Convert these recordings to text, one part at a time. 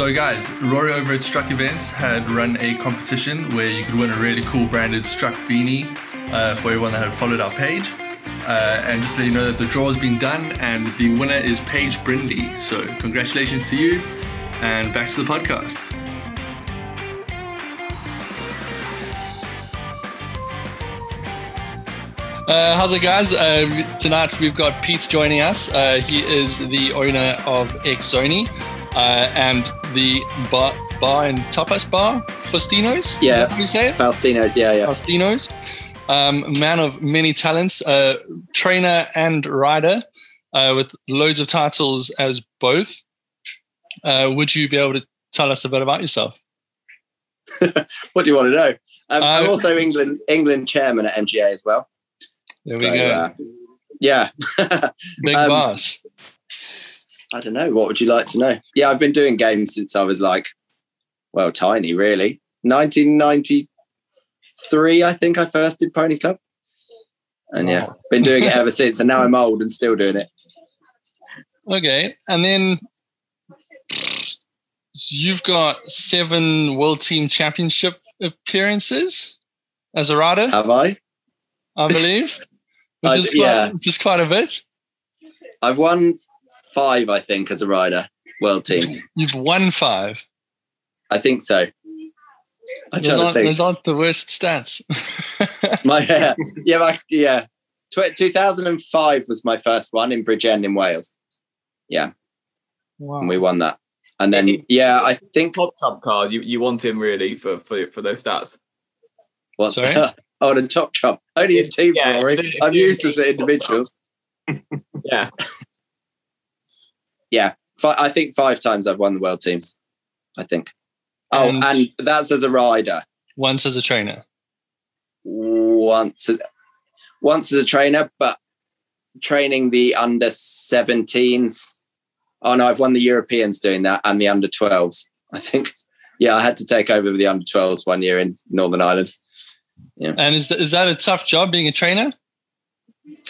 So, guys, Rory over at Struck Events had run a competition where you could win a really cool branded Struck beanie uh, for everyone that had followed our page. Uh, and just let you know that the draw has been done and the winner is Paige Brindley. So, congratulations to you and back to the podcast. Uh, how's it, guys? Uh, tonight we've got Pete joining us. Uh, he is the owner of Exoni uh, and the bar, bar and tapas bar, Faustino's. Yeah, is that you say it? Faustino's. Yeah, yeah. Faustino's. Um, man of many talents, uh, trainer and rider, uh, with loads of titles as both. Uh, would you be able to tell us a bit about yourself? what do you want to know? Um, I'm Uh, also England England chairman at MGA as well. There we So, go. uh, yeah. Big um, boss. I don't know. What would you like to know? Yeah, I've been doing games since I was like, well, tiny, really. 1993, I think I first did Pony Club. And yeah, Wow. been doing it ever since. And now I'm old and still doing it. Okay, and then you've got seven World Team Championship appearances as a rider, Have I? I believe, which I is quite, yeah. which is quite a bit. I've won five, I think, as a rider, world team. You've won five. I think so. I'm Those trying to aren't, think. those aren't the worst stats. my yeah, yeah, my, yeah. Tw- 2005 was my first one in Bridgend in Wales, wow. and we won that. And then yeah, I think top trump card. You you want him really for for, for those stats. what's Sorry? that? Oh, the top trump. Only in teams, Yeah, Rory. I'm used as if the individuals. Yeah, Yeah, fi- I think five times I've won the world teams. I think. Oh, And- and that's as a rider. Once as a trainer. Once, once as a trainer, but training the under 17s. Oh no, I've won the Europeans doing that and the under 12s. I think. Yeah, I had to take over the under 12s one year in Northern Ireland. Yeah. And is, is that a tough job being a trainer?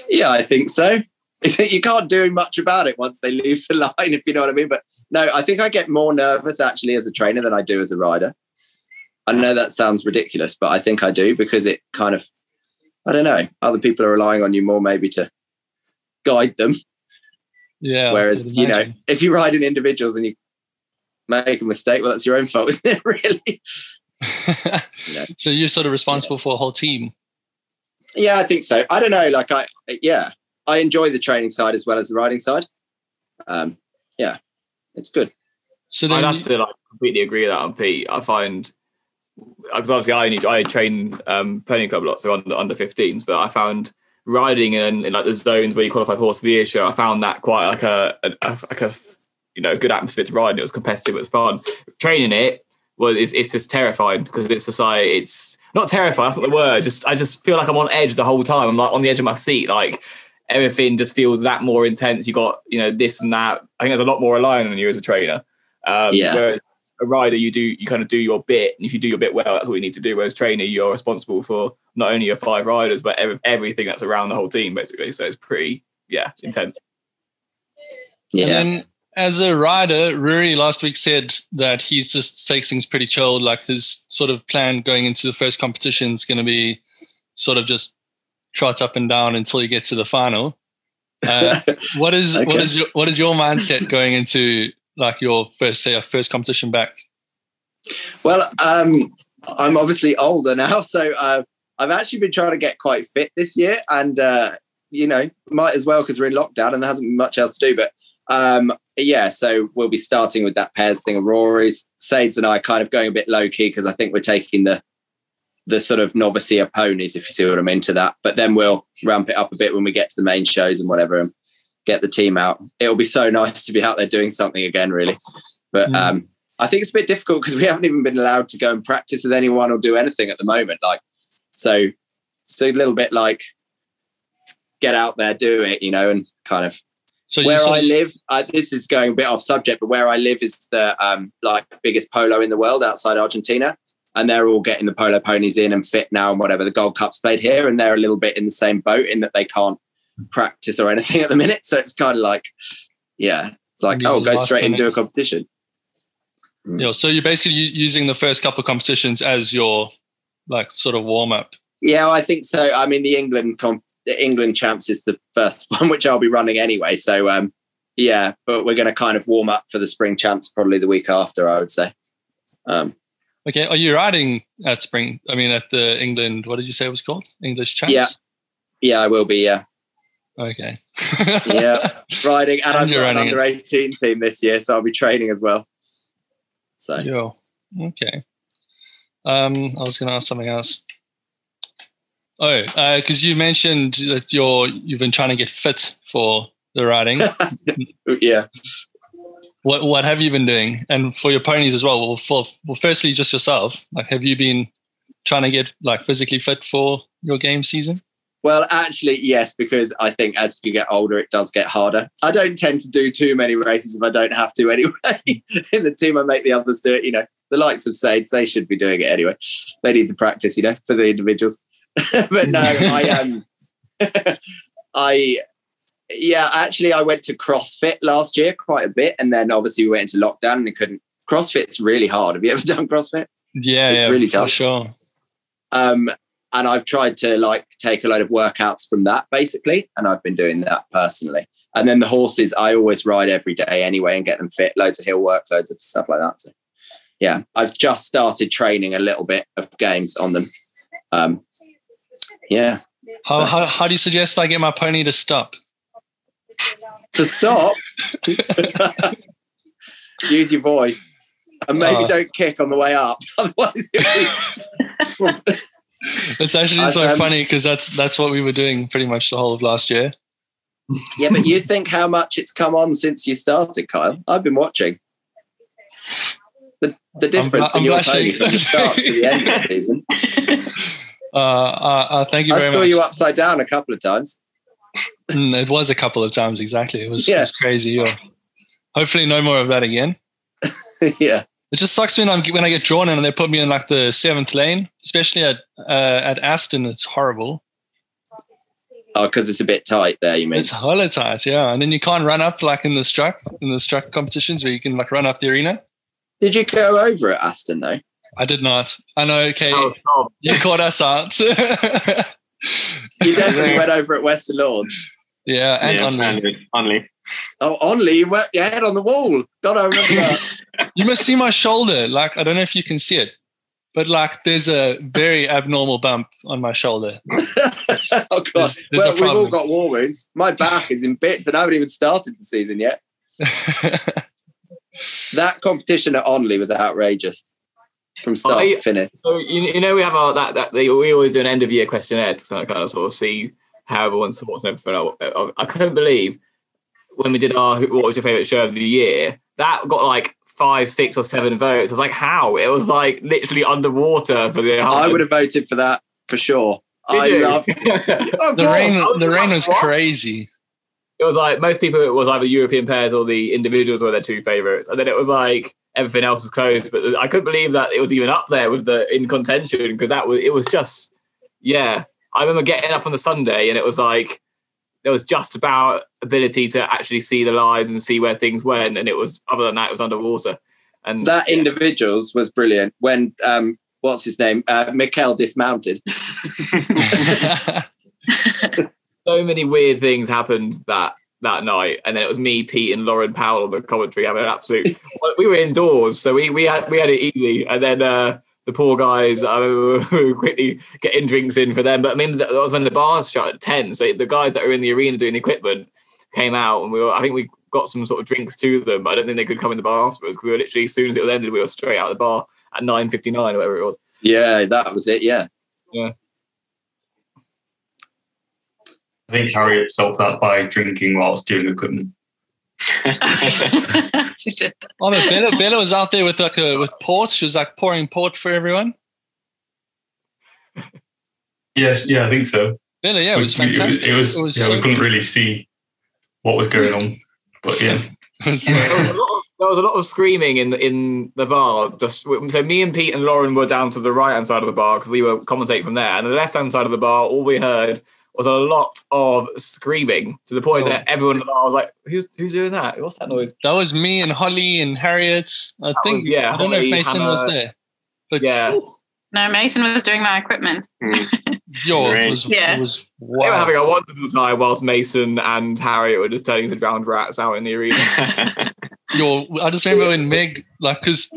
Yeah, I think so. You can't do much about it once they leave the line, if you know what I mean. But no, I think I get more nervous actually as a trainer than I do as a rider. I know that sounds ridiculous, but I think I do because it kind of, I don't know, other people are relying on you more maybe to guide them. Yeah. Whereas, you know, if you ride in individuals and you make a mistake, well, that's your own fault, isn't it, really? Yeah. so you're sort of responsible for a whole team. Yeah, I think so. I don't know. Like, I, yeah, I enjoy the training side as well as the riding side. Um, yeah, it's good. So I'd have to like completely agree with that on Pete. I find because obviously I only I train um, pony club a lot, so under under 15s, but I found riding in, in like the zones where you qualify for horse of the year show. I found that quite like a, a, a like a you know good atmosphere to ride. And it was competitive, it was fun. Training it well, it's, it's just terrifying because it's just like it's not terrifying. That's not the word. Just I just feel like I'm on edge the whole time. I'm like on the edge of my seat, like everything just feels that more intense. You got you know this and that. I think there's a lot more relying on you as a trainer. Um, Yeah. Whereas a rider, you do you kind of do your bit, and if you do your bit well, that's what you need to do. Whereas trainer, you're responsible for not only your five riders, but every, everything that's around the whole team, basically. So it's pretty, yeah, intense. Yeah. And then as a rider, Rory last week said that he just takes things pretty chilled. Like his sort of plan going into the first competition is going to be sort of just trot up and down until you get to the final. Uh, what is Okay. what is your what is your mindset going into like your first say a first competition back? Well, um, I'm obviously older now, so uh, I've actually been trying to get quite fit this year, and uh, you know, might as well because we're in lockdown and there hasn't been much else to do. But um, yeah, so we'll be starting with that pairs thing of Rory's. Sades and I kind of going a bit low key because I think we're taking the the sort of novice ponies, if you see what I'm into that. But then we'll ramp it up a bit when we get to the main shows and whatever, and get the team out. It'll be so nice to be out there doing something again, really. But Mm. um, I think it's a bit difficult because we haven't even been allowed to go and practice with anyone or do anything at the moment. Like, so it's a little bit like get out there, do it, you know, and kind of So where I live. I, this is going a bit off subject, but where I live is the um, like biggest polo in the world outside Argentina, and they're all getting the polo ponies in and fit now and whatever. The Gold Cup's played here, and they're a little bit in the same boat in that they can't practice or anything at the minute. So it's kind of like, yeah, it's like Yeah, oh, go straight minute. into a competition. Yeah, so you're basically using the first couple of competitions as your like sort of warm up. Yeah, I think so. I mean, the England comp- the England champs is the first one, which I'll be running anyway. So, um, yeah, but we're going to kind of warm up for the spring champs probably the week after, I would say. Um, Okay, are you riding at spring? I mean, at the England. What did you say it was called? English champs. Yeah. yeah, I will be. Yeah, Okay. yeah, riding, and, And I'm an running under eighteen team this year, so I'll be training as well. So, Yeah. Okay. Um, I was going to ask something else. Oh, because you mentioned that you're you've been trying to get fit for the riding. yeah. What what have you been doing? And for your ponies as well. Well, for well, firstly, just yourself. Like, have you been trying to get like physically fit for your game season? Well, actually, yes, because I think as you get older, it does get harder. I don't tend to do too many races if I don't have to anyway. In the team, I make the others do it. You know, the likes of Sades, they should be doing it anyway. They need the practice, you know, for the individuals. but no, I um, I yeah, actually, I went to CrossFit last year quite a bit, and then obviously we went into lockdown and couldn't. CrossFit's really hard. Have you ever done CrossFit? Yeah, It's yeah, really for tough. Sure. Um, and I've tried to like take a load of workouts from that basically, and I've been doing that personally. And then the horses, I always ride every day anyway and get them fit. Loads of hill work, loads of stuff like that. So, yeah, I've just started training a little bit of games on them. Um, yeah, How, So- how how do you suggest I get my pony to stop? To stop, use your voice, and maybe Uh. don't kick on the way up. Otherwise, It's actually so um, funny because that's that's what we were doing pretty much the whole of last year. yeah, but you think how much it's come on since you started, Kyle? I've been watching. The, the difference I'm in your pony from the start to the end of the season. Uh, uh, uh, thank you I saw much. you upside down a couple of times. Mm, it was a couple of times exactly. It was, it Yeah. was crazy. Yeah. Hopefully, no more of that again. yeah. It just sucks when I'm when I get drawn in and they put me in like the seventh lane, especially at uh, at Aston. It's horrible. Oh, because it's a bit tight there, you mean? It's hella tight, yeah. And then you can't run up like in the struck in the struck competitions where you can like run up the arena. Did you go over at Aston though? I did not. I know. Okay, That was Tom. you caught us out. You definitely went over at Western Lords. yeah, and yeah. Only, only. Oh, Only you went your head on the wall. God, I remember that. You must see my shoulder. Like I don't know if you can see it, but like there's a very abnormal bump on my shoulder. oh God. There's- there's a well, we've all got war wounds. My back is in bits, and I haven't even started the season yet. That competition at Onley was outrageous from start I- to finish. So you, you know we have our that that they, we always do an end of year questionnaire to kind of, kind of sort of see how everyone's thoughts and everything. I, I couldn't believe when we did our what was your favorite show of the year that got like five, six, or seven votes. I was like, how? It was like literally underwater for the. I would have voted for that for sure. Did I you? love. Oh, the rain, was the rain was what? crazy. It was like most people it was either European pairs or the individuals were their two favorites, and then it was like everything else was closed. But I couldn't believe that it was even up there with the in contention because that was it was just yeah. I remember getting up on the Sunday and it was like there was just about ability to actually see the lines and see where things went, and it was other than that it was underwater. And That yeah. individuals was brilliant when um what's his name uh, Mikel dismounted. so many weird things happened that that night, and then it was me, Pete, and Lauren Powell on the commentary having an absolute. we were indoors, so we we had we had it easy, and then uh, the poor guys uh, were quickly getting drinks in for them. But I mean, that was when the bars shut at ten, so the guys that were in the arena doing the equipment came out, and we were. I think we got some sort of drinks to them. But I don't think they could come in the bar afterwards because we were literally as soon as it ended, we were straight out of the bar at nine fifty nine or whatever it was. Yeah, that was it. Yeah. Yeah. I think Harriet solved that by drinking whilst doing equipment. she did. oh, but Bella, Bella was out there with like a, with port. She was like pouring port for everyone. Yes, yeah, I think so. Bella, yeah, it was We- we- fantastic. It was, It was yeah, so we couldn't really see what was going on, but yeah, was, there, was uh, a lot of, there was a lot of screaming in the in the bar. Just so me and Pete and Lauren were down to the right hand side of the bar because we were commentating from there, and the left hand side of the bar, all we heard was a lot of screaming to the point Oh. that everyone in the bar was like, "Who's who's doing that? What's that noise?" That was me and Holly and Harriet. I think. was- yeah, I don't know if Holly, Mason was there. But Yeah, No, Mason was doing my equipment. Hmm. yo, it was, Yeah. it was they were having a wonderful time whilst Mason and Harriet were just turning into drowned rats out in the arena. Yo, I just remember when Meg, like, because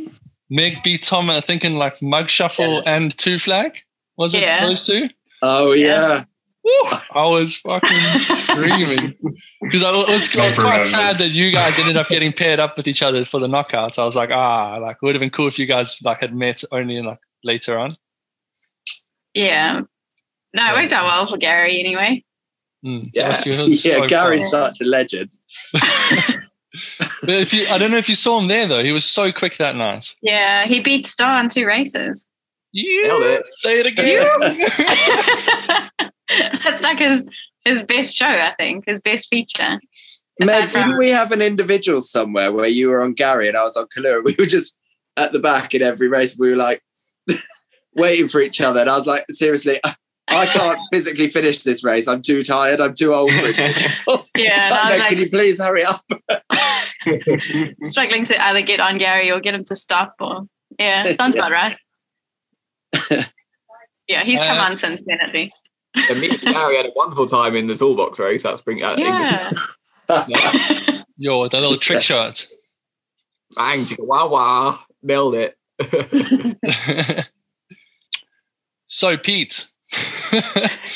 Meg beat Tom, I think, in like mug shuffle and two flag. Was it Yeah. those two? Oh yeah. I was fucking screaming because I was, I was quite sad that you guys ended up getting paired up with each other for the knockouts. I was like, ah, like it would have been cool if you guys like had met only like later on. Yeah. No, it worked out well for Gary anyway. Mm, Yeah. was- Yeah, so Gary's fun. such a legend. But if you, I don't know if you saw him there though. He was so quick that night. Yeah, he beat Star in two races. Yeah, it. say it again. That's like his his best show, I think, his best feature. Meg, didn't we have an individual somewhere where you were on Gary and I was on Kalura? We were just at the back in every race. We were like waiting for each other. And I was like, seriously, I- I can't physically finish this race. I'm too tired. I'm too old for it. Yeah, Like, Meg, like- can you please hurry up? Struggling to either get on Gary or get him to stop or yeah, sounds about right. Yeah, he's come Uh, on since then at least. And me and Harry had a wonderful time in the toolbox race at Spring at English. Yeah. Yo, that little trick shot. Bang, chicka wah wah, nailed it. so Pete.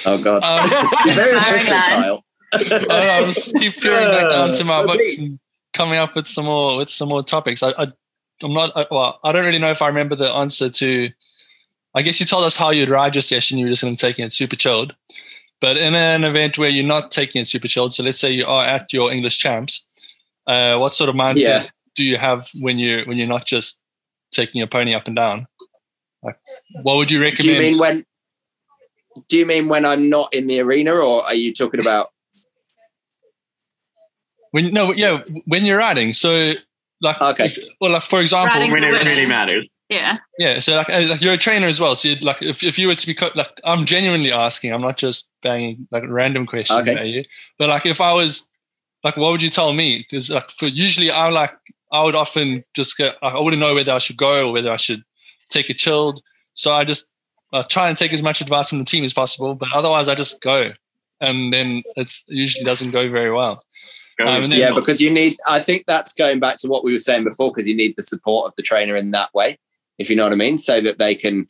Oh God, um, very Firing official. Kyle. I, I was keep peering back down to my book and coming up with some more with some more topics. I, I I'm not I, well. I don't really know if I remember the answer to. I guess you told us how you'd ride your session. You were just going to take it super chilled. But in an event where you're not taking it super chilled, so let's say you are at your English champs, uh, what sort of mindset Yeah. do you have when you when you're not just taking your pony up and down? Like, what would you recommend? Do recommend? you mean when? Do you mean when I'm not in the arena, or are you talking about? when no, yeah, when you're riding. So like, Okay. if- well, like for example, Riding when it really matters. Yeah. Yeah, so like, uh, like you're a trainer as well. So you'd, like if, if you were to be co- like I'm genuinely asking, I'm not just banging like random questions Okay. at you. But like if I was like, what would you tell me? Because like for usually I like I would often just get I wouldn't know whether I should go or whether I should take a chilled. So I just uh, try and take as much advice from the team as possible. But otherwise, I just go, and then it's usually doesn't go very well. Um, Yeah, because you need. I think that's going back to what we were saying before, because you need the support of the trainer in that way, if you know what I mean, so that they can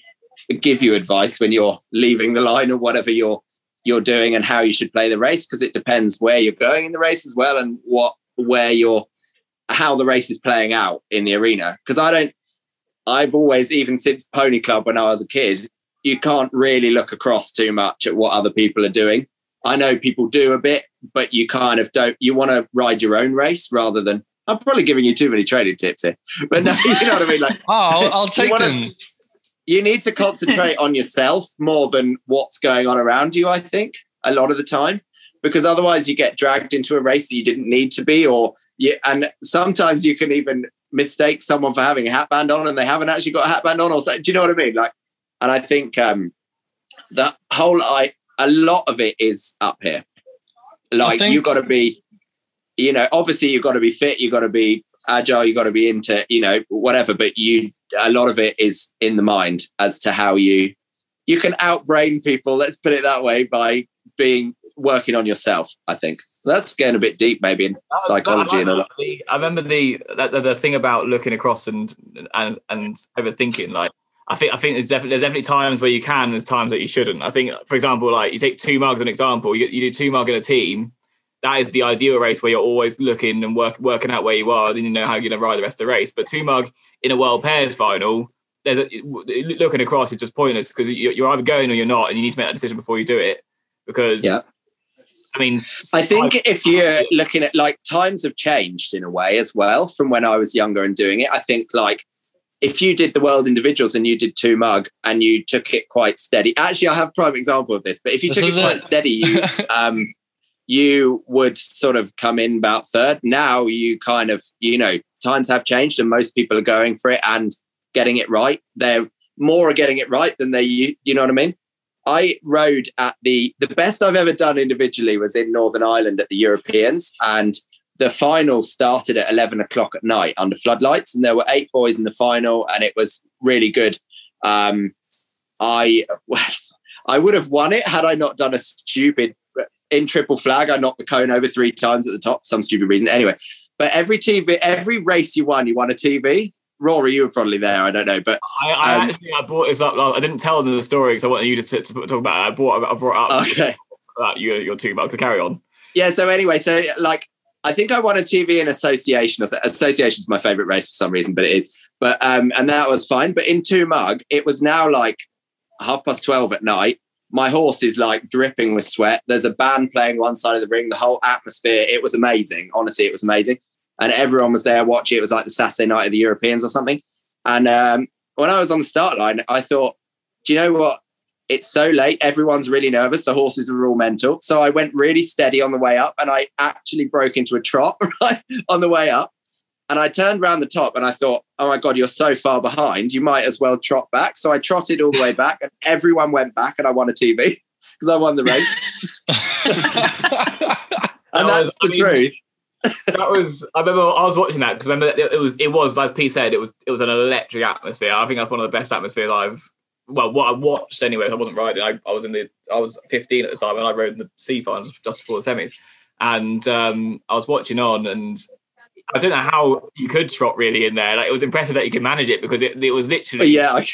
give you advice when you're leaving the line or whatever you're you're doing and how you should play the race, because it depends where you're going in the race as well and what where you're how the race is playing out in the arena. Because I don't. I've always, even since Pony Club when I was a kid, you can't really look across too much at what other people are doing. I know people do a bit, but you kind of don't. You want to ride your own race rather than. I'm probably giving you too many trading tips here, but no, you know what I mean. Like Oh, I'll, I'll take wanna- them. you need to concentrate on yourself more than what's going on around you. I think a lot of the time, because otherwise you get dragged into a race that you didn't need to be, or you. And sometimes you can even mistake someone for having a hatband on, and they haven't actually got a hatband on, or so. Do you know what I mean? Like, and I think um, that whole I a lot of it is up here. Like think- you've got to be, you know, obviously you've got to be fit, you've got to be agile, you've got to be into, you know, whatever. But you, a lot of it is in the mind as to how you, you can outbrain people. Let's put it that way by being working on yourself. I think that's getting a bit deep, maybe in That- psychology and a lot. the- I remember the, the the thing about looking across and and and overthinking. Like I think I think there's definitely there's definitely times where you can. There's times that you shouldn't. I think, for example, like you take two mugs an example. You, you do two mug in a team. That is the ideal race where you're always looking and work, working out where you are, then you know how you're going to ride the rest of the race. But two mug in a world pairs final, there's a, looking across is just pointless because you're either going or you're not, and you need to make that decision before you do it. Because Yeah. I mean, I think if you're looking at like times have changed in a way as well from when I was younger and doing it. I think like if you did the world individuals and you did two mug and you took it quite steady. Actually, I have a prime example of this, but if you This took it quite it. steady, you um you would sort of come in about third. Now you kind of, you know, times have changed and most people are going for it and getting it right. They're more are getting it right than they, you know what I mean? I rode at the the best I've ever done individually was in Northern Ireland at the Europeans, and the final started at eleven o'clock at night under floodlights, and there were eight boys in the final, and it was really good. Um, I I would have won it had I not done a stupid in triple flag. I knocked the cone over three times at the top, some stupid reason. Anyway, but every TV, every race you won, you won a TV. Rory, you were probably there. I don't know, but I, I Um, actually I brought this up. I didn't tell them the story because I wanted you to, to, to talk about it. I brought I brought up okay. that you your two bucks to carry on. yeah so anyway so like i think i won a tv in association association is my favorite race for some reason but it is but um and that was fine but in two mug it was now like half past 12 at night my horse is like dripping with sweat there's a band playing one side of the ring the whole atmosphere it was amazing honestly it was amazing and everyone was there watching it was like the saturday night of the europeans or something and um when i was on the start line i thought do you know what it's so late. Everyone's really nervous. The horses are all mental. So I went really steady on the way up and I actually broke into a trot right on the way up. And I turned around the top and I thought, oh my God, you're so far behind. You might as well trot back. So I trotted all the way back and everyone went back and I won a TV because I won the race. And That that's was- the I mean, truth. that was I remember I was watching that because remember it, it was it was as P said it was it was an electric atmosphere. I think that's one of the best atmospheres I've well what I watched anyway. I wasn't riding. I, I was in the I was 15 at the time and I rode in the C finals just before the semis, and um, I was watching on and. I don't know how you could trot really in there. Like it was impressive that you could manage it because it, it was literally yeah, I,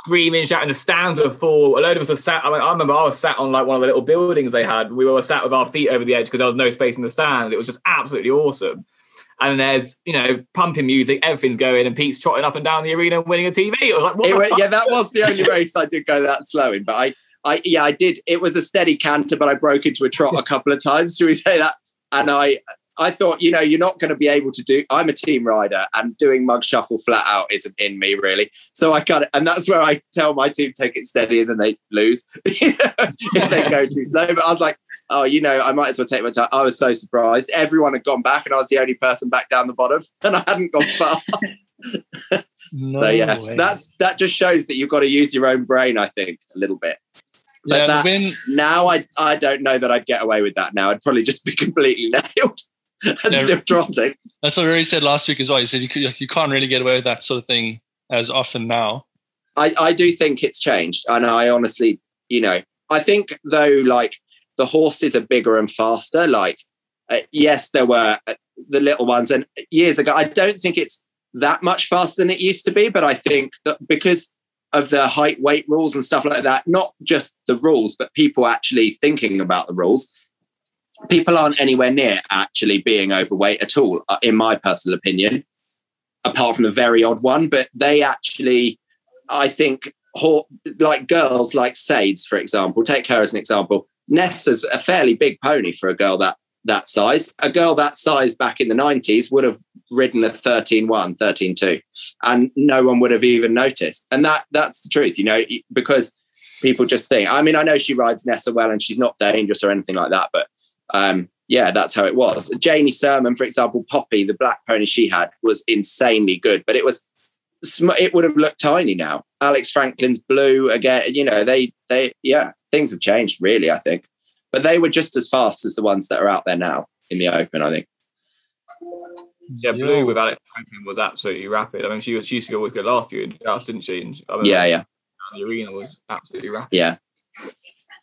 screaming, shouting. The stands were full. A load of us were sat. I, mean, I remember I was sat on like one of the little buildings they had. We were sat with our feet over the edge because there was no space in the stands. It was just absolutely awesome. And there's you know pumping music, everything's going, and Pete's trotting up and down the arena and winning a TV. It was like, what it the wa- fuck? yeah, that was the only race I did go that slow in. But I, I, yeah, I did. It was a steady canter, but I broke into a trot a couple of times. Should we say that? And I, I thought, you know, you're not going to be able to do. I'm a team rider, and doing mug shuffle flat out isn't in me really. So I got it, and that's where I tell my team take it steady, and then they lose if they go too slow. But I was like, oh, you know, I might as well take my time. I was so surprised. Everyone had gone back, and I was the only person back down the bottom, and I hadn't gone far. no so yeah, way. that's that just shows that you've got to use your own brain. I think a little bit. but yeah. that- when Now I I don't know that I'd get away with that. Now I'd probably just be completely nailed and Yeah. still trotting. that's what Rory said last week as well. He said you could, you can't really get away with that sort of thing as often now. I, I do think it's changed. And I honestly, you know, I think though, like the horses are bigger and faster. Like, uh, yes, there were uh, the little ones. And years ago, I don't think it's that much faster than it used to be. But I think that because of the height, weight rules and stuff like that, not just the rules, but people actually thinking about the rules, people aren't anywhere near actually being overweight at all, uh, in my personal opinion, apart from the very odd one. But they actually, I think, like girls like Sades, for example, take her as an example. Nessa's a fairly big pony for a girl that that size. A girl that size back in the 90s would have ridden a 13-1, 13-2, and no one would have even noticed. And that that's the truth, you know, because people just think. I mean, I know she rides Nessa well and she's not dangerous or anything like that, but um, yeah, that's how it was. Janie Sermon, for example, Poppy, the black pony she had, was insanely good, but it was it would have looked tiny now. Alex Franklin's blue again. You know, they they yeah, things have changed really. I think, but they were just as fast as the ones that are out there now in the open. I think. Yeah, Blue with Alex Franklin was absolutely rapid. I mean, she was she used to always go last year in drafts, didn't she? And I remember Yeah, yeah, The arena was absolutely rapid. yeah,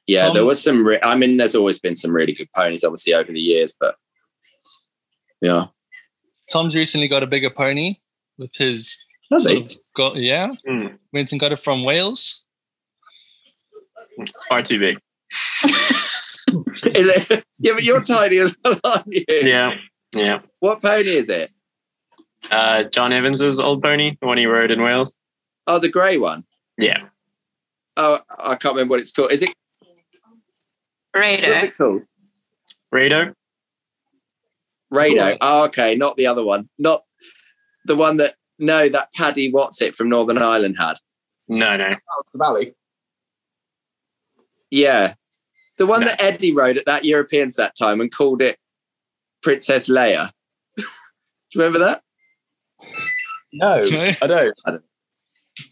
yeah. Tom- there was some. Re- I mean, there's always been some really good ponies, obviously, over the years, but yeah, Tom's recently got a bigger pony with his has he? got yeah. Hmm. Went and got it from Wales. It's far too big. Is it? Yeah, but you're tiny as well, aren't you? Yeah, yeah. What pony is it? Uh, John Evans's old pony, the one he rode in Wales. Oh, the grey one. Yeah, Oh, I can't remember what it's called. Is it? What's Raider. it called? Rado. Rado. Cool. Oh, okay, not the other one. Not the one that no, that Paddy What's it from Northern Ireland had. No, no. Oh, it's the Valley. Yeah. The one No. that Eddie rode at that Europeans that time and called it Princess Leia. Do you remember that? No, Okay. I don't.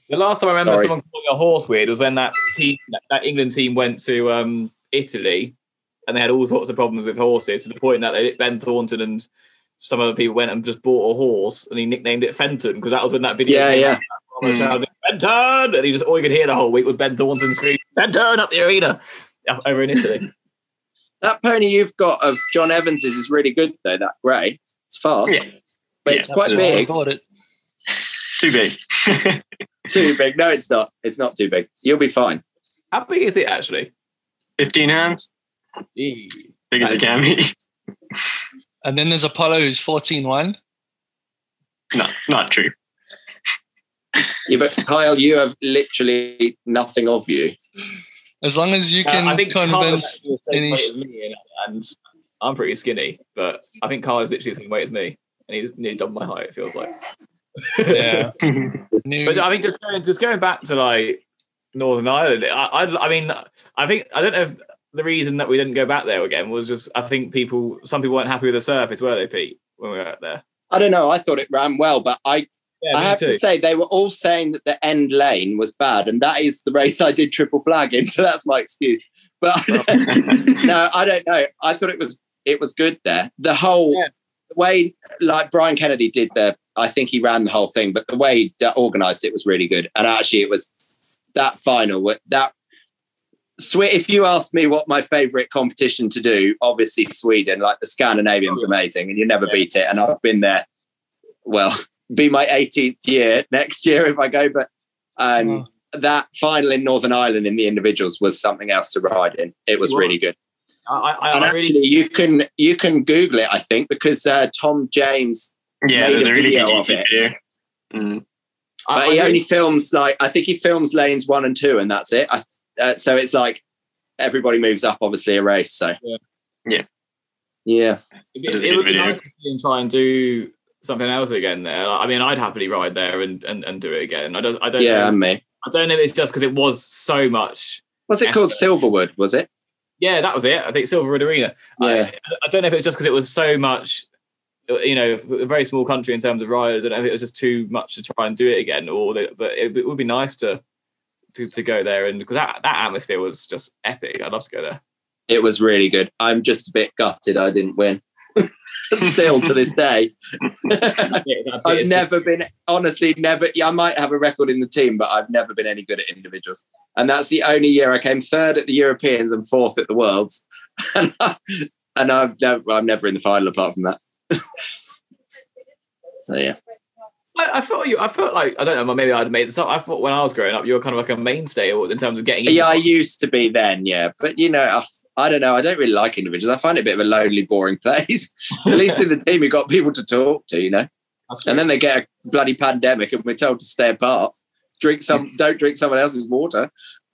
The last time I remember Sorry. someone calling a horse weird was when that team, that, that England team went to um, Italy, and they had all sorts of problems with horses to the point that they, Ben Thornton and some other people went and just bought a horse, and he nicknamed it Fenton because that was when that video. Yeah, came yeah. out. Everyone hmm. shouted, Fenton, and he just all you could hear the whole week was Ben Thornton screaming Fenton up the arena over in Italy. That pony you've got of John Evans's is really good though. That grey, it's fast, Yeah. but Yeah. it's quite That's why I big. it. Too big. Too big. No, it's not. It's not too big. You'll be fine. How big is it actually? 15 hands, Eee. big as it can be. And then there's Apollo who's 14-1. No, not true. Yeah, but Kyle, you have literally nothing of you. As long as you can Uh, I think Carl is convince actually any- as me, and, and I'm pretty skinny, but I think Carl is literally the same weight as me, and he's nearly double my height. It feels like. yeah. But I mean, just going just going back to like Northern Ireland, I, I I mean, I think I don't know if the reason that we didn't go back there again was just I think people some people weren't happy with the surface, were they, Pete, when we were out there? I don't know. I thought it ran well, but I, Yeah, I have too. to say they were all saying that the end lane was bad, and that is the race I did triple flag in. So that's my excuse. But oh. no, I don't know. I thought it was it was good there. The whole Yeah. the way, like Brian Kennedy did the, I think he ran the whole thing, but the way he organised it was really good. And actually, it was that final that. Swe- If you ask me what my favourite competition to do, obviously Sweden, like the Scandinavian's amazing, and you never Yeah. beat it. And I've been there. Well, be my 18th year next year if I go, but um, Wow. that final in Northern Ireland in the individuals was something else to ride in. It was It was. really good. I, I, And I really actually, you can you can Google it. I think because uh, Tom James, yeah, Made there's a a really good video of YouTube it. video. Mm. I, but I he really- only films like I think he films lanes one and two, and that's it. I, uh, so it's like everybody moves up, obviously a race. So Yeah. Yeah. yeah. It, That is it good would be nice to see him try and do something else again there. I mean, I'd happily ride there and, and, and do it again. I don't I don't Yeah, know. and me. I don't know if it's just because it was so much. Was it called Silverwood? Was it? Yeah, that was it. I think Silverwood Arena. Yeah. I, I don't know if it's just because it was so much. You know, a very small country in terms of riders. I don't it was just too much to try and do it again, or but it, it would be nice to to, to go there and because that, that atmosphere was just epic. I'd love to go there. It was really good. I'm just a bit gutted I didn't win. Still to this day. I've never been honestly never I might have a record in the team, but I've never been any good at individuals. And that's the only year I came third at the Europeans and fourth at the Worlds. and I've never I'm never in the final apart from that. So yeah. I, I felt you. I felt like I don't know. Maybe I'd made this up. I thought when I was growing up, you were kind of like a mainstay in terms of getting. Yeah, I used to be then, yeah. But you know, I, I don't know. I don't really like individuals. I find it a bit of a lonely, boring place. At least in the team, you've got people to talk to, you know. And then they get a bloody pandemic, and we're told to stay apart. Drink some, don't drink someone else's water.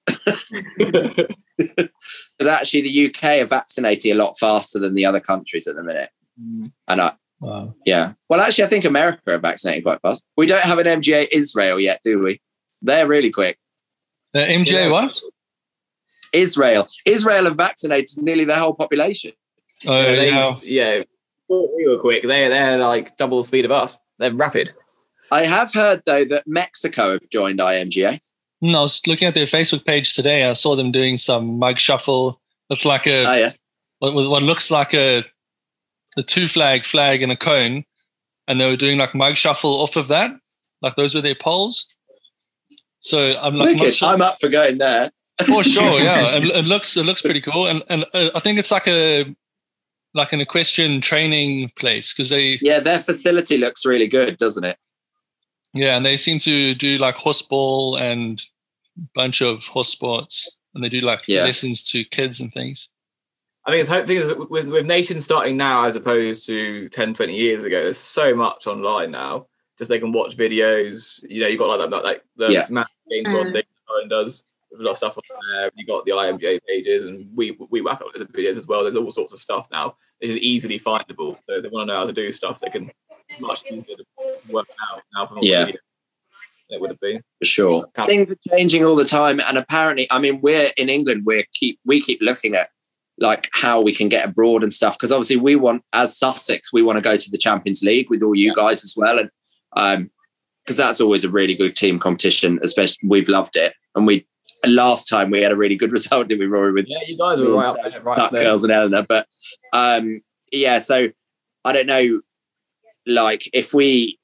Because actually, the UK are vaccinating a lot faster than the other countries at the minute. And I, Wow. yeah. Well, actually, I think America are vaccinating quite fast. We don't have an MGA Israel yet, do we? They're really quick. Uh, MJ, Yeah. what? Israel, Israel have vaccinated nearly their whole population. Oh, yeah, they- yeah. yeah. We were quick. They're they're like double the speed of us. They're rapid. I have heard though that Mexico have joined IMGA. No, I was looking at their Facebook page today. I saw them doing some mug shuffle. It's like a Oh yeah, what, what looks like a a two flag flag and a cone, and they were doing like mug shuffle off of that. Like those were their poles. So I'm like, Wicked. sure- I'm up for going there. for sure, yeah. It, it looks it looks pretty cool, and and uh, I think it's like a like an equestrian training place because they Yeah, their facility looks really good, doesn't it? yeah, and they seem to do like horseball and bunch of horse sports, and they do like Yeah. lessons to kids and things. I think it's hope thing is with, with nations starting now as opposed to 10, 20 years ago. There's so much online now. Just they can watch videos. You know, you've got like that like the Yeah. Matt Games Mm. Thing that does. There's a lot of stuff on there. You got the IMGA pages, and we we whack up the videos as well. There's all sorts of stuff now. This is easily findable. So if they want to know how to do stuff, they can much easier to work out now from Yeah. video it would have been. For sure. Things are changing all the time, and apparently, I mean, we're in England. We keep we keep looking at like how we can get abroad and stuff because obviously we want as Sussex we want to go to the Champions League with all you guys as well and um because that's always a really good team competition. Especially we've loved it, and we last time we had a really good result, didn't we, Rory? With Yeah, you guys were right up there, right up there. Girls and Eleanor, but um, yeah. So I don't know, like if we.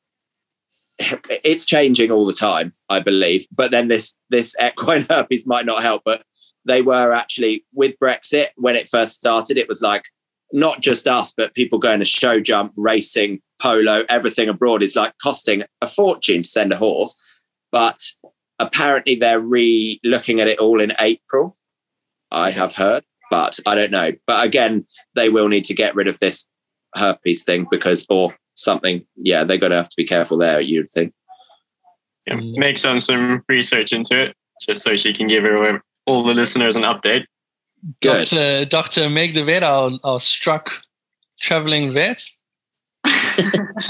It's changing all the time, I believe. But then this this equine herpes might not help. But they were actually with Brexit when it first started. It was like not just us, but people going to show jump, racing, polo, everything abroad is like costing a fortune to send a horse. But apparently they're re looking at it all in April. I have heard, but I don't know. But again, they will need to get rid of this herpes thing because, or something. Yeah, they're going to have to be careful there. You'd think. Yeah, Meg's done some research into it just so she can give her, all the listeners an update. Good. Dr. Dr. Meg the vet, our, our struck traveling vet.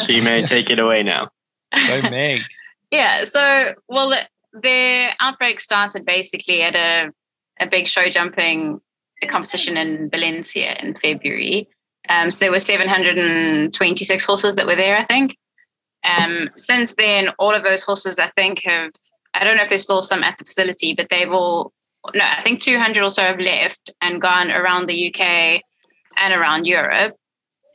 She may take it away now. Go Meg. Yeah. So, well, the, the outbreak started basically at a, a big show jumping competition in Valencia in February. Um, so there were 726 horses that were there, I think. Um, since then, all of those horses, I think, have, I don't know if there's still some at the facility, but they've all, no, I think 200 or so have left and gone around the UK and around Europe.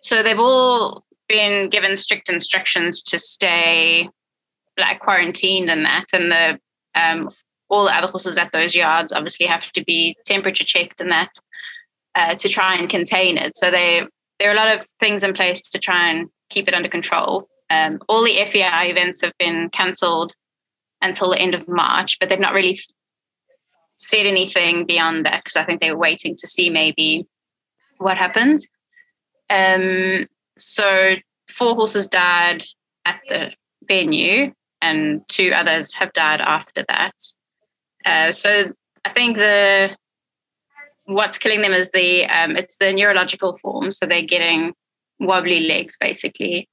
So they've all been given strict instructions to stay like quarantined and that and the um all the other horses at those yards obviously have to be temperature checked and that uh, to try and contain it so they there are a lot of things in place to try and keep it under control um, all the FEI events have been cancelled until the end of March but they've not really said anything beyond that because I think they were waiting to see maybe what happens um, so four horses died at the venue and two others have died after that. Uh, so I think the what's killing them is the um, it's the neurological form. So they're getting wobbly legs basically,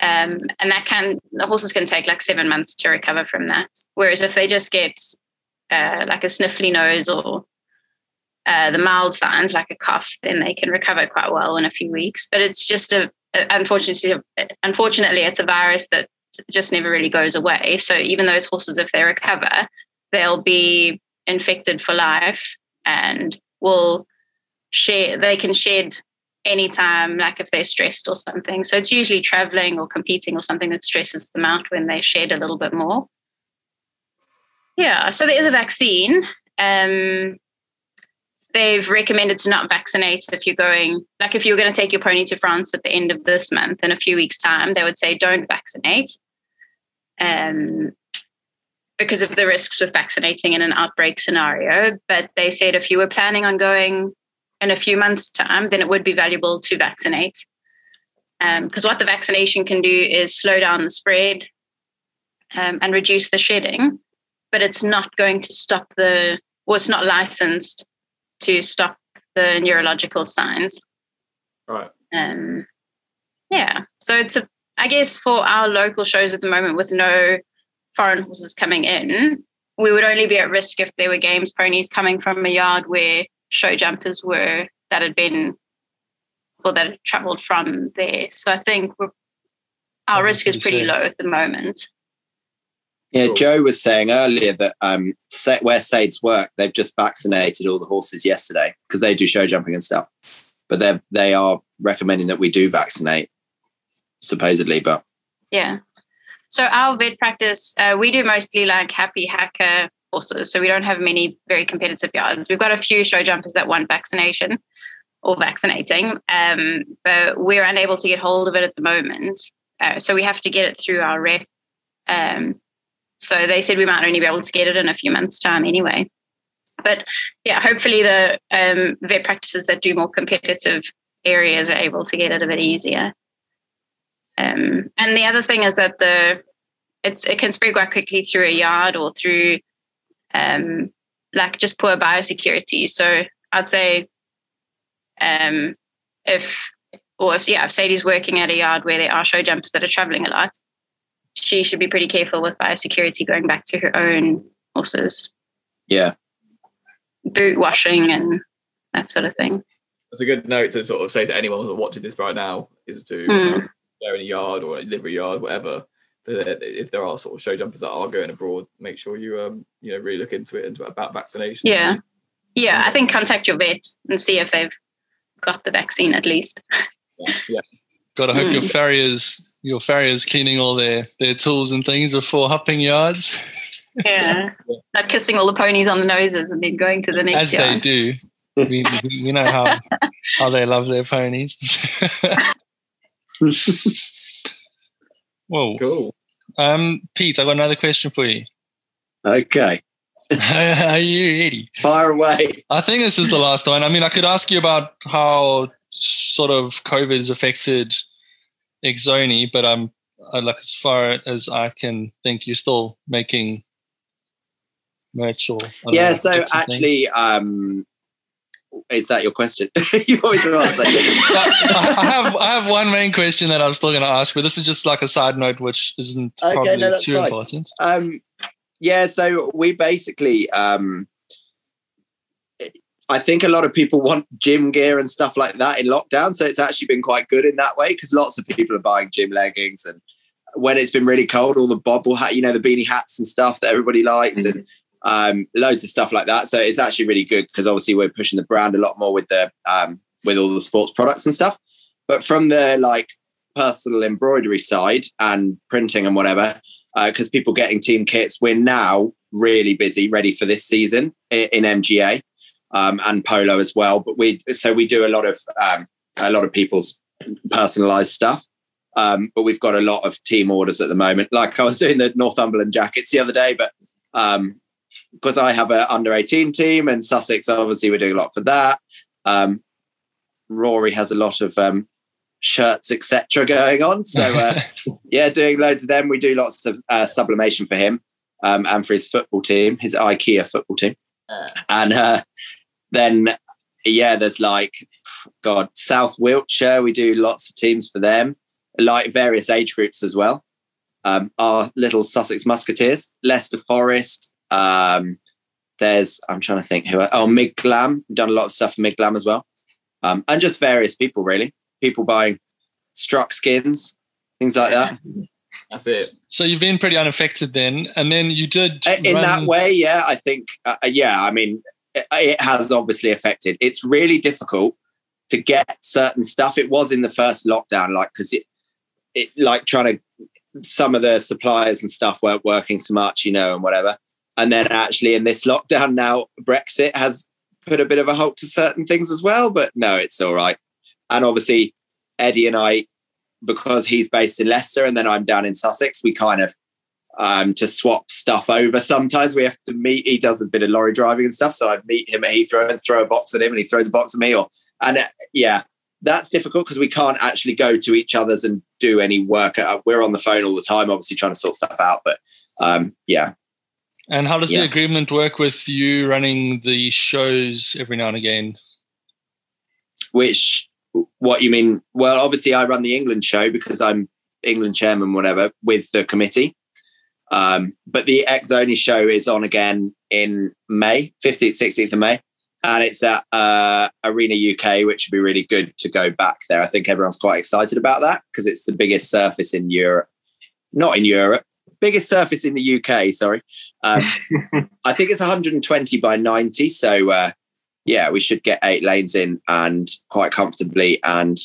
um, and that can the horses can take like seven months to recover from that. Whereas if they just get uh, like a sniffly nose or uh, the mild signs like a cough, then they can recover quite well in a few weeks. But it's just a unfortunately unfortunately it's a virus that just never really goes away. So even those horses, if they recover, they'll be infected for life and will share. They can shed anytime, like if they're stressed or something. So it's usually traveling or competing or something that stresses them out when they shed a little bit more. Yeah. So there is a vaccine. Um, they've recommended to not vaccinate if you're going like if you're going to take your pony to france at the end of this month in a few weeks time they would say don't vaccinate um, because of the risks with vaccinating in an outbreak scenario but they said if you were planning on going in a few months time then it would be valuable to vaccinate because um, what the vaccination can do is slow down the spread um, and reduce the shedding but it's not going to stop the well it's not licensed to stop the neurological signs. Right. Um, yeah. So it's a, I guess for our local shows at the moment with no foreign horses coming in, we would only be at risk if there were games ponies coming from a yard where show jumpers were that had been or that had travelled from there. So I think we're, our risk is pretty sense. low at the moment. Yeah, Cool. Joe was saying earlier that um, where Sades work, they've just vaccinated all the horses yesterday because they do show jumping and stuff. But they they are recommending that we do vaccinate, supposedly. But Yeah. So our vet practice, uh, we do mostly like happy hacker horses. So we don't have many very competitive yards. We've got a few show jumpers that want vaccination or vaccinating, um, but we're unable to get hold of it at the moment. Uh, so we have to get it through our rep. Um, so they said we might only be able to get it in a few months' time anyway. But yeah, hopefully the um, vet practices that do more competitive areas are able to get it a bit easier. Um, and the other thing is that the it's it can spread quite quickly through a yard or through um, like just poor biosecurity. So I'd say um, if or if yeah, if Sadie's working at a yard where there are show jumpers that are traveling a lot, she should be pretty careful with biosecurity going back to her own horses, yeah, boot washing and that sort of thing. It's a good note to sort of say to anyone who's watching this right now is to Mm. they're in a yard or a livery yard, whatever. if there are sort of show jumpers that are going abroad, make sure you um you know really look into it and about vaccination. Yeah. Yeah, I think contact your vet and see if they've got the vaccine at least. yeah, yeah. Got to hope your Mm. farriers, your farriers cleaning all their their tools and things before hopping yards, Yeah. Not kissing all the ponies on the noses and then going to the next as they do. We, we we know how how they love their ponies. Whoa, Cool. um, Pete, I've got another question for you. Okay, Are you ready? fire away. I think this is the last one. I mean, I could ask you about how sort of COVID has affected Exoni, but I'm like as far as I can think, you're still making merch or Yeah. know, So bits and things. actually, um, is that your question? you want me to answer? I I have I have one main question that I'm still going to ask, but this is just like a side note, which isn't Okay, probably no, too fine. important. Um, yeah, so we basically, um, I think a lot of people want gym gear and stuff like that in lockdown. So it's actually been quite good in that way because lots of people are buying gym leggings. And when it's been really cold, all the bobble hat, you know, the beanie hats and stuff that everybody likes, and um, loads of stuff like that. So it's actually really good because obviously we're pushing the brand a lot more with the um, with all the sports products and stuff. But from the like personal embroidery side and printing and whatever, because people getting team kits. We're now really busy, ready for this season i- in MGA um, and Polo as well. But we so we do a lot of um, a lot of people's personalised stuff. Um, but we've got a lot of team orders at the moment. Like I was doing the Northumberland jackets the other day, but um, because I have a under eighteen team and Sussex, obviously we're doing a lot for that. Um, Rory has a lot of um, shirts, etc., going on. So. Uh, yeah, doing loads of them. We do lots of uh, sublimation for him um, and for his football team, his IKEA football team. Yeah. And uh, then, yeah, there's like, God, South Wiltshire. We do lots of teams for them, like various age groups as well. Um, our little Sussex Musketeers, Leicester Forest. Um, there's, I'm trying to think who. Oh, Mid Glam. Done a lot of stuff for Mid Glam as well. Um, and just various people, really. People buying struck skins, things like that. That's it. so you've been pretty unaffected then, and then you did in that way yeah i think uh, yeah i mean it, has obviously affected. It's really difficult to get certain stuff. It was in the first lockdown like because it it like trying to some of the suppliers and stuff weren't working so much you know and whatever. And then actually in this lockdown now brexit has put a bit of a halt to certain things as well but no it's all right. And obviously eddie and i because he's based in leicester and then i'm down in sussex we kind of um, to swap stuff over. Sometimes we have to meet. He does a bit of lorry driving and stuff, so I meet him at Heathrow and throw a box at him, and he throws a box at me. Or and uh, yeah, that's difficult because we can't actually go to each other's and do any work. Uh, We're on the phone all the time, obviously trying to sort stuff out. But um, yeah, And how does Yeah. the agreement work with you running the shows every now and again? which what you mean? Well, obviously I run the England show because I'm England chairman, whatever, with the committee. Um, but the X Only show is on again in May, 15th, 16th of May. And it's at uh, Arena UK, which would be really good to go back there. I think everyone's quite excited about that because it's the biggest surface in Europe. Not in Europe, biggest surface in the UK, sorry. Um, I think it's 120 by 90. So, uh, yeah, we should get eight lanes in and quite comfortably. And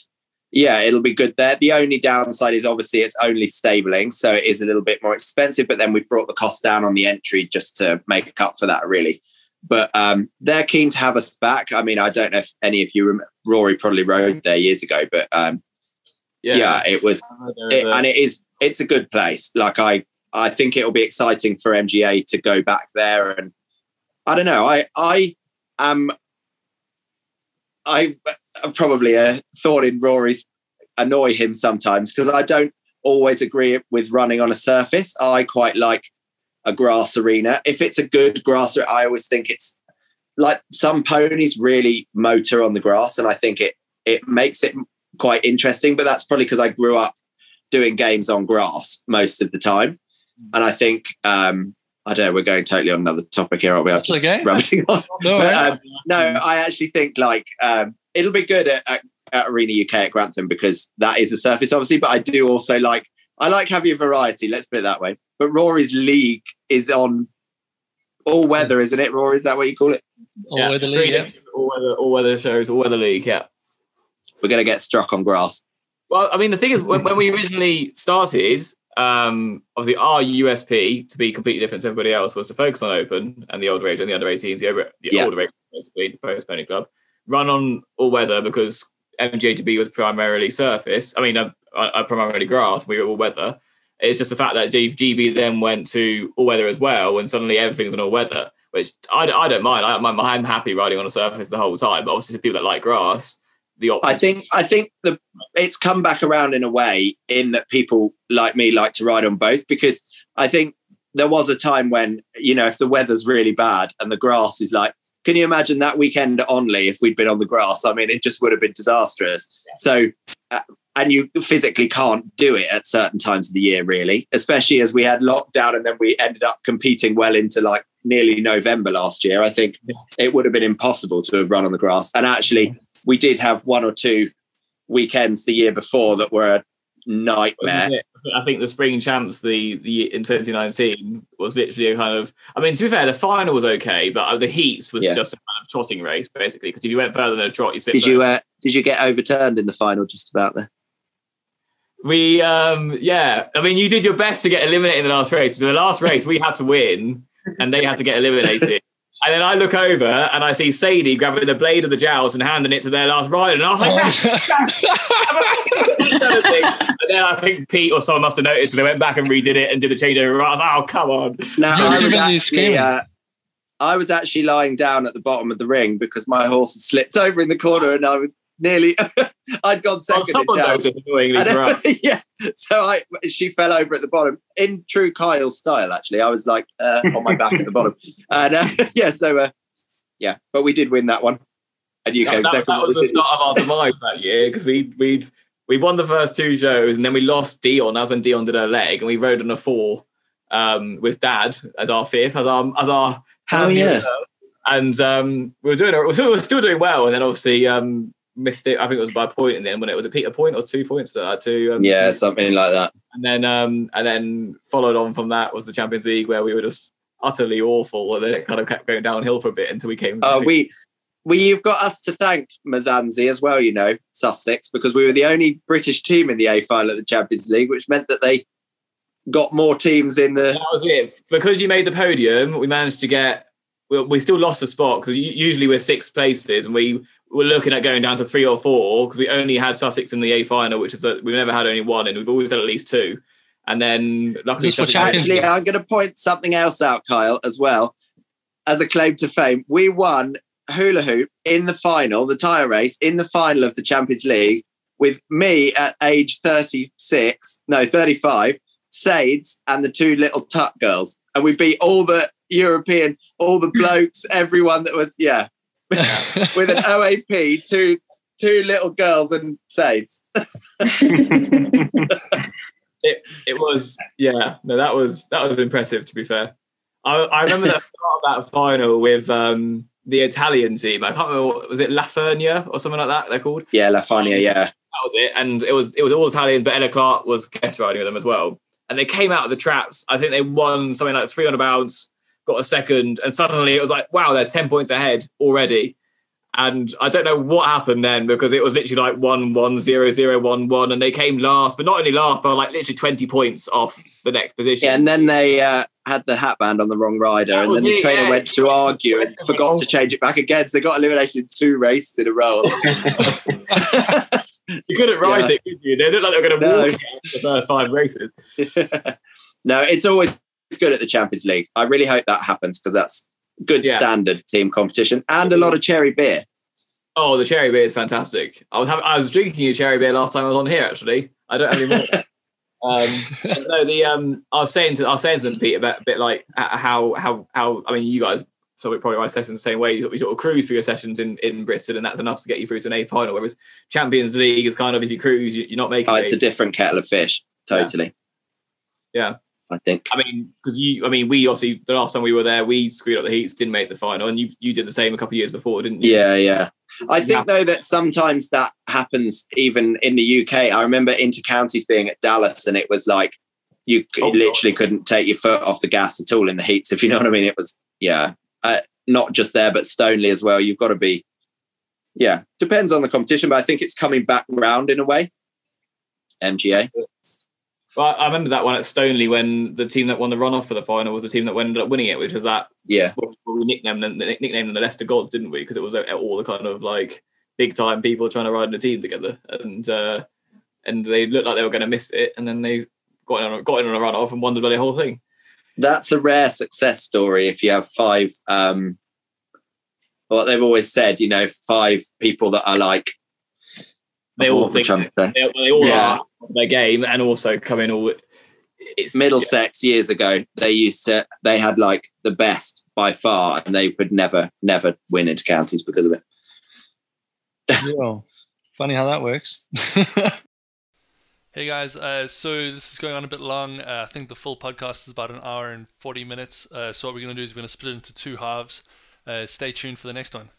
yeah, it'll be good there. The only downside is obviously it's only stabling, so it is a little bit more expensive. But then we've brought the cost down on the entry just to make up for that, really. But um, they're keen to have us back. I mean, I don't know if any of you remember. Rory probably rode there years ago, but um, Yeah. yeah. it was, it, and it is. It's a good place. Like I, I think it'll be exciting for MGA to go back there. And I don't know. I, I am I uh, probably a thought in Rory's annoy him sometimes because I don't always agree with running on a surface. I quite like a grass arena. If it's a good grass, I always think it's like some ponies really motor on the grass, and I think it it makes it quite interesting. But that's probably because I grew up doing games on grass most of the time, and I think um, I don't know. We're going totally on another topic here, aren't we? I'm That's just okay. rabbiting on. No, But, I- um, no, I actually think like um, it'll be good at, at, at Arena UK at Grantham because that is a surface, obviously. But I do also like I like having a variety. Let's put it that way. But Rory's league is on all weather, isn't it? Rory, is that what you call it? All yeah, weather three league, yeah. all weather, all weather shows, all weather league. Yeah. We're going to get struck on grass. Well, I mean, the thing is, when, when we originally started, um, obviously our USP to be completely different to everybody else was to focus on open and the older age and the under 18s, the, over, the Yeah. older age, basically, the post pony club, run on all weather because MJTB was primarily surface. I mean, I uh, primarily grass. We were all weather. It's just the fact that GB then went to all weather as well, and suddenly everything's on all weather, which I, I don't mind. I, I'm, I'm happy riding on a surface the whole time. But obviously, to people that like grass, the. I think I think the it's come back around in a way in that people like me like to ride on both because I think there was a time when you know if the weather's really bad and the grass is like can you imagine that weekend at Onley if we'd been on the grass? I mean it just would have been disastrous. So uh, and you physically can't do it at certain times of the year really especially as we had lockdown and then we ended up competing well into like nearly November last year. I think it would have been impossible to have run on the grass. And actually we did have one or two weekends the year before that were a nightmare. I think the spring champs, the the in 2019 was literally a kind of. I mean, to be fair, the final was okay, but uh, the heats was Yeah. just a kind of trotting race basically. Because if you went further than a trot, you. Did you uh, did you get overturned in the final just about there? We um yeah, I mean, you did your best to get eliminated in the last race. So the last race we had to win, and they had to get eliminated. And then I look over and I see Sadie grabbing the blade of the jowls and handing it to their last rider, and I was like, and then I think Pete or someone must have noticed, and they went back and redid it and did the changeover. I was like, oh come on. Now You're I was actually uh, I was actually lying down at the bottom of the ring because my horse had slipped over in the corner and I was nearly I'd gone Well, second. in someone joust. noticed annoyingly us. yeah, so I she fell over at the bottom in true Kyle style. Actually, I was like uh, on my back at the bottom, and uh, yeah, so uh, yeah, but we did win that one, and you That, came that- second. that was the start of our demise that year because we we'd we won the first two shows and then we lost Dion. That's when Dion did her leg, and we rode on a four um, with Dad as our fifth, as our as our hand yeah. And um, we were doing still- we were still doing well, and then obviously um, missed it. I think it was by a point in the end when it was a Peter point or two points uh, to um, yeah, something like that. and then um, and then followed on from that was the Champions League where we were just utterly awful, and then it kind of kept going downhill for a bit until we came. Uh, we we you've got us to thank Mazanzi as well, you know, Sussex, because we were the only British team in the A final of the Champions League, which meant that they got more teams in the. that was it. Because you made the podium, we managed to get. We, we still lost a spot because usually we're six places, and we were looking at going down to three or four because we only had Sussex in the A final, which is that we've never had only one, and we've always had at least two. And then luckily, Just for Sussex- Actually, I'm going to point something else out, Kyle, as well as a claim to fame. We won hula hoop in the final, the tire race in the final of the Champions League, with me at age 36, no, 35, Sades, and the two little Tuck girls, and we beat all the European, all the blokes, everyone that was, yeah, with an OAP, two two little girls and Sades. it it was yeah no that was that was impressive to be fair. I, I remember that start of that final with um the italian team. I can't remember what, was it la Fernia or something like that they're called? Yeah, La Fania, yeah. that was it and it was it was all italian but ella clark was guest riding with them as well. And they came out of the traps. I think they won something like 300 bounds got a second and suddenly it was like wow they're 10 points ahead already and I don't know what happened then because it was literally like one one zero zero one one, and they came last, but not only last, but like literally twenty points off the next position. Yeah, and then they uh, had the hat band on the wrong rider, That and then the it, trainer yeah. went to argue and forgot to change it back again. So they got eliminated in two races in a row. you couldn't rise it, could you? They looked like they were going to No. walk the first five races. no, it's always good at the Champions League. I really hope that happens because that's good Yeah. standard team competition and a lot of cherry beer. Oh, the cherry beer is fantastic. I was having, I was drinking a cherry beer last time I was on here. Actually, I don't have any more. um, no, the um, I was saying to I was saying to them, Pete, about a bit like how how how I mean, you guys so we probably ride sessions the same way. You sort, you sort of cruise through your sessions in, in Britain, and that's enough to get you through to an A final. Whereas Champions League is kind of if you cruise, you, you're not making. Oh, it's it. a different kettle of fish. Totally. Yeah. I think. I mean, because you, I mean, we obviously the last time we were there, we screwed up the heats, didn't make the final, and you you did the same a couple of years before, didn't you? Yeah, yeah. I think though that sometimes that happens even in the UK. I remember inter counties being at Dallas, and it was like you Oh, literally God. couldn't take your foot off the gas at all in the heats. If you know what I mean, it was yeah. Uh, not just there, but Stoneleigh as well. You've got to be. Yeah, depends on the competition, but I think it's coming back round in a way. MGA. Well, I remember that one at Stoneleigh when the team that won the runoff for the final was the team that ended up winning it, which was that Yeah, we nicknamed them, nicknamed them the Leicester Gods, didn't we? Because it was all the kind of like big time people trying to ride in a team together, and uh, and they looked like they were going to miss it, and then they got in on, got in on a run off and won the bloody whole thing. that's a rare success story. If you have five, um, what they've always said, you know, five people that are like They all think they, they all Yeah. are their game, and also come in all. It's Middlesex years ago, they used to they had like the best by far, and they would never, never win into counties because of it. yeah. Funny how that works. hey guys, uh, so this is going on a bit long. Uh, I think the full podcast is about an hour and 40 minutes. Uh, so what we're going to do is we're going to split it into two halves. Uh, stay tuned for the next one.